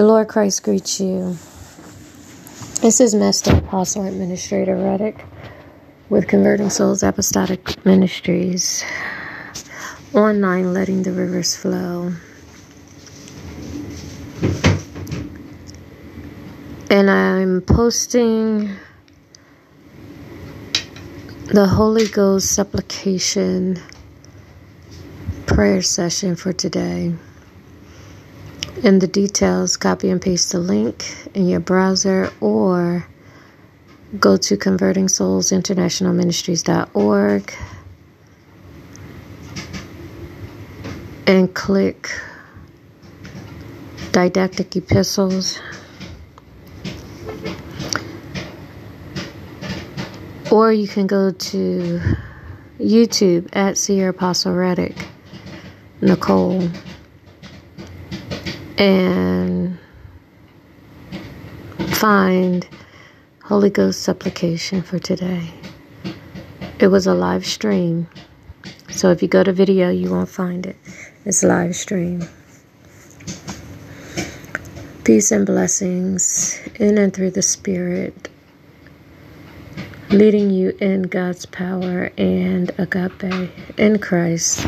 The Lord Christ greets you. This is Master Apostle Administrator Reddick with Converting Souls Apostolic Ministries. Online, letting the rivers flow. And I'm posting the Holy Ghost supplication prayer session for today. In the details, copy and paste the link in your browser or go to convertingsoulsinternationalministries.org and click didactic epistles. Or you can go to YouTube at Sierra Apostle Reddick Nicole and find Holy Ghost supplication for today. It was a live stream. So if you go to video, you won't find it. It's live stream. Peace and blessings in and through the Spirit, leading you in God's power and agape in Christ.